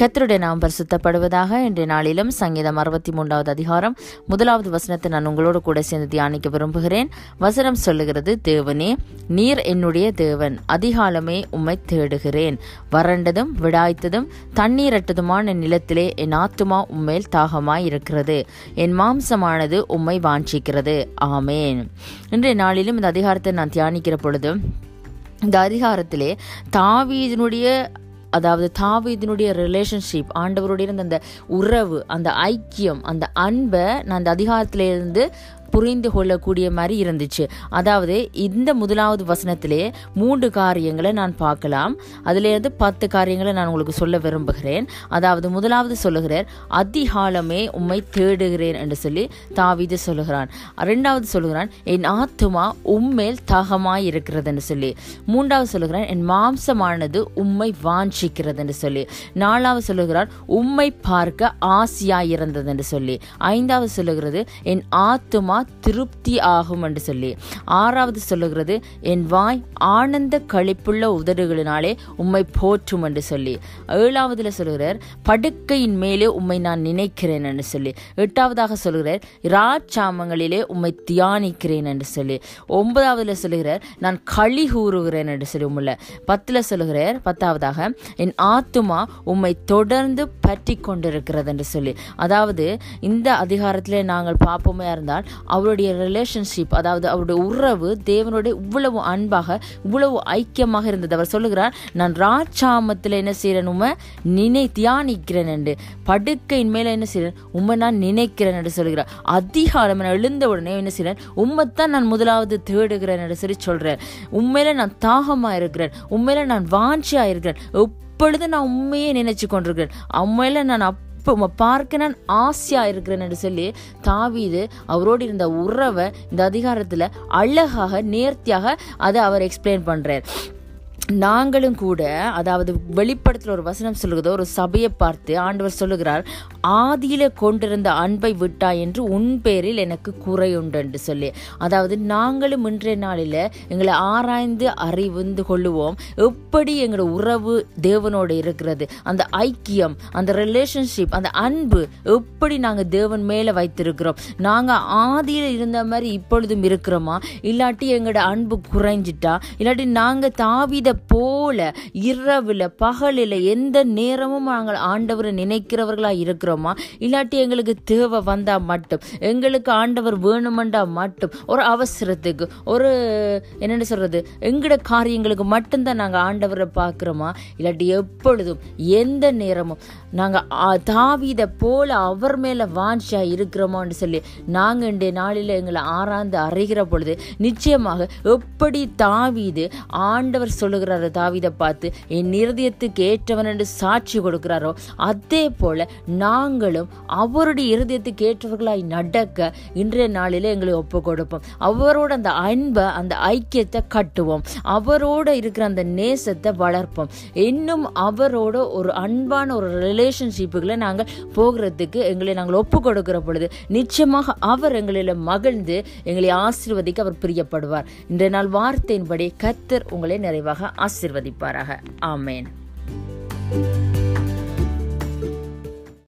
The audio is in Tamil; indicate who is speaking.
Speaker 1: கத்தருடைய நாம் பரிசுத்தப்படுவதாக இன்றைய நாளிலும் சங்கீதம் அறுபத்தி மூன்றாவது அதிகாரம் முதலாவது வசனத்தை நான் உங்களோடு கூட சேர்ந்து தியானிக்க விரும்புகிறேன். வசனம் சொல்லுகிறது தேவனே நீர் என்னுடைய தேவன் அதிகாலமே உம்மை தேடுகிறேன். வறண்டதும் விடாய்த்ததும் தண்ணீரட்டதுமான நிலத்திலே என் ஆத்துமா உம்மேல் தாகமாய் இருக்கிறது என் மாம்சமானது உம்மை வாஞ்சிக்கிறது. ஆமேன். இன்றைய நாளிலும் இந்த அதிகாரத்தை நான் தியானிக்கிற பொழுது இந்த அதிகாரத்திலே தாவீதினுடைய அதாவது தாவீதினுடைய ரிலேஷன்ஷிப் ஆண்டவருடைய இருந்த அந்த உறவு அந்த ஐக்கியம் அந்த அன்பை நான் அந்த அதிகாரத்திலேருந்து புரிந்து கொள்ளக்கூடிய மாதிரி இருந்துச்சு. அதாவது இந்த முதலாவது வசனத்திலே மூன்று காரியங்களை நான் பார்க்கலாம். அதிலேருந்து பத்து காரியங்களை நான் உங்களுக்கு சொல்ல விரும்புகிறேன். அதாவது முதலாவது சொல்லுகிறார் அதிகாலமே உம்மை தேடுகிறேன் என்று சொல்லி தாவிது சொல்லுகிறான். ரெண்டாவது சொல்லுகிறான் என் ஆத்துமா உம்மேல் தாகமாய் இருக்கிறது என்று சொல்லி. மூன்றாவது சொல்லுகிறான் என் மாம்சமானது உம்மை வாஞ்சிக்கிறது என்று சொல்லி. நாலாவது சொல்லுகிறான் உம்மை பார்க்க ஆசையாய் இருந்தது என்று சொல்லி. ஐந்தாவது சொல்லுகிறது என் ஆத்துமா திருப்தி ஆகும் என்று சொல்லி. ஆறாவது சொல்லுகிறது என் வாய் ஆனந்த கழிப்புள்ள உதடுகளினாலே உம்மை போற்றும் என்று சொல்லி. ஏழாவதுல சொல்லுகிறார் படுக்கையின் மேலே உம்மை நான் நினைக்கிறேன் என்று சொல்லி. எட்டாவதாக சொல்லுகிறார் ராஜாமங்களிலே உம்மை தியானிக்கிறேன் என்று சொல்லி. ஒன்பதாவதுல சொல்லுகிறார் நான் களி கூறுகிறேன் என்று சொல்லி உம்முள்ள. பத்துல சொல்லுகிறார் பத்தாவதாக என் ஆத்துமா உம்மை தொடர்ந்து பற்றி கொண்டிருக்கிறது என்று சொல்லி. அதாவது இந்த அதிகாரத்தில் நாங்கள் பார்ப்போமே இருந்தால் அவருடைய ரிலேஷன்ஷிப் அதாவது அவருடைய உறவு தேவனுடைய இவ்வளவு அன்பாக இவ்வளவு ஐக்கியமாக இருந்தது. அவர் சொல்லுகிறார் நான் ராஜாமத்தில் என்ன செய்கிறேன்? உண்மை நினை தியானிக்கிறேன் என்று. படுக்கையின் மேலே என்ன செய்கிறேன்? உண்மை நான் நினைக்கிறேன் என்று சொல்கிறார் அதிகாலம் நான் எழுந்த உடனே என்ன செய்கிறேன்? உண்மைத்தான் நான் முதலாவது தேடுகிறேன் என்று சொல்லி சொல்கிறேன் உண்மையில நான் தாகமாக இருக்கிறேன். உண்மையில நான் வாஞ்சியாக இருக்கிறேன். எப்பொழுது நான் உண்மையே நினைச்சு கொண்டிருக்கிறேன்? உண்மையில நான் அப் இப்போ பார்க்க நான் ஆசையாக இருக்கிறேன்னு சொல்லி தாவீது அவரோடு இருந்த உறவை இந்த அதிகாரத்தில் அழகாக நேர்த்தியாக அதை அவர் எக்ஸ்பிளைன் பண்ணுறார் நாங்களும் கூட அதாவது வெளிப்படத்தில் ஒரு வசனம் சொல்லுகிறது ஒரு சபையை பார்த்து ஆண்டவர் சொல்லுகிறார் ஆதியில கொண்டிருந்த அன்பை விட்டா என்று உன் பேரில் எனக்கு குறை உண்டு என்று சொல்லி. அதாவது நாங்களும் இன்றைய நாளில் எங்களை ஆராய்ந்து அறிவுந்து கொள்ளுவோம். எப்படி எங்களோட உறவு தேவனோடு இருக்கிறது அந்த ஐக்கியம் அந்த ரிலேஷன்ஷிப் அந்த அன்பு எப்படி நாங்கள் தேவன் மேலே வைத்திருக்கிறோம்? நாங்கள் ஆதியில் இருந்த மாதிரி இப்பொழுதும் இருக்கிறோமா? இல்லாட்டி எங்களோட அன்பு குறைஞ்சிட்டா? இல்லாட்டி நாங்கள் தாவித போல இரவில் பகலில் எந்த நேரமும் நாங்கள் ஆண்டவரை நினைக்கிறவர்களாக இருக்கிறோமா? இல்லாட்டி எங்களுக்கு தேவை வந்தால் மட்டும் எங்களுக்கு ஆண்டவர் வேணுமெண்டா மட்டும் ஒரு அவசரத்துக்கு ஒரு என்னென்னு சொல்கிறது எங்கட காரியங்களுக்கு மட்டும்தான் நாங்கள் ஆண்டவரை பார்க்குறோமா? இல்லாட்டி எப்பொழுதும் எந்த நேரமும் நாங்கள் தாவித போல அவர் மேலே வாஞ்சியா இருக்கிறோமான்னு சொல்லி நாங்கள் இன்றைய நாளில் எங்களை ஆராய்ந்து அறிகிற பொழுது நிச்சயமாக எப்படி தாவிது ஆண்டவர் சொல்லுகிற சொல்கிறாரு தாவிதை பார்த்து என் இருதயத்துக்கு ஏற்றவன் என்று சாட்சி கொடுக்கிறாரோ அதே போல நாங்களும் அவருடைய இருதயத்துக்கு ஏற்றவர்களாய் நடக்க இன்றைய நாளிலே எங்களை ஒப்பு கொடுப்போம் அவரோட அந்த அன்பை அந்த ஐக்கியத்தை கட்டுவோம். அவரோட இருக்கிற அந்த நேசத்தை வளர்ப்போம். இன்னும் அவரோட ஒரு அன்பான ஒரு ரிலேஷன்ஷிப்புகளை நாங்கள் போகிறதுக்கு எங்களை நாங்கள் ஒப்பு கொடுக்கிற பொழுது நிச்சயமாக அவர் எங்களில் மகிழ்ந்து எங்களை ஆசீர்வதிக்க அவர் பிரியப்படுவார். இன்றைய நாள் வார்த்தையின்படி கத்தர் உங்களை நிறைவாக ஆசிர்வதிப்பாராக. ஆமேன்.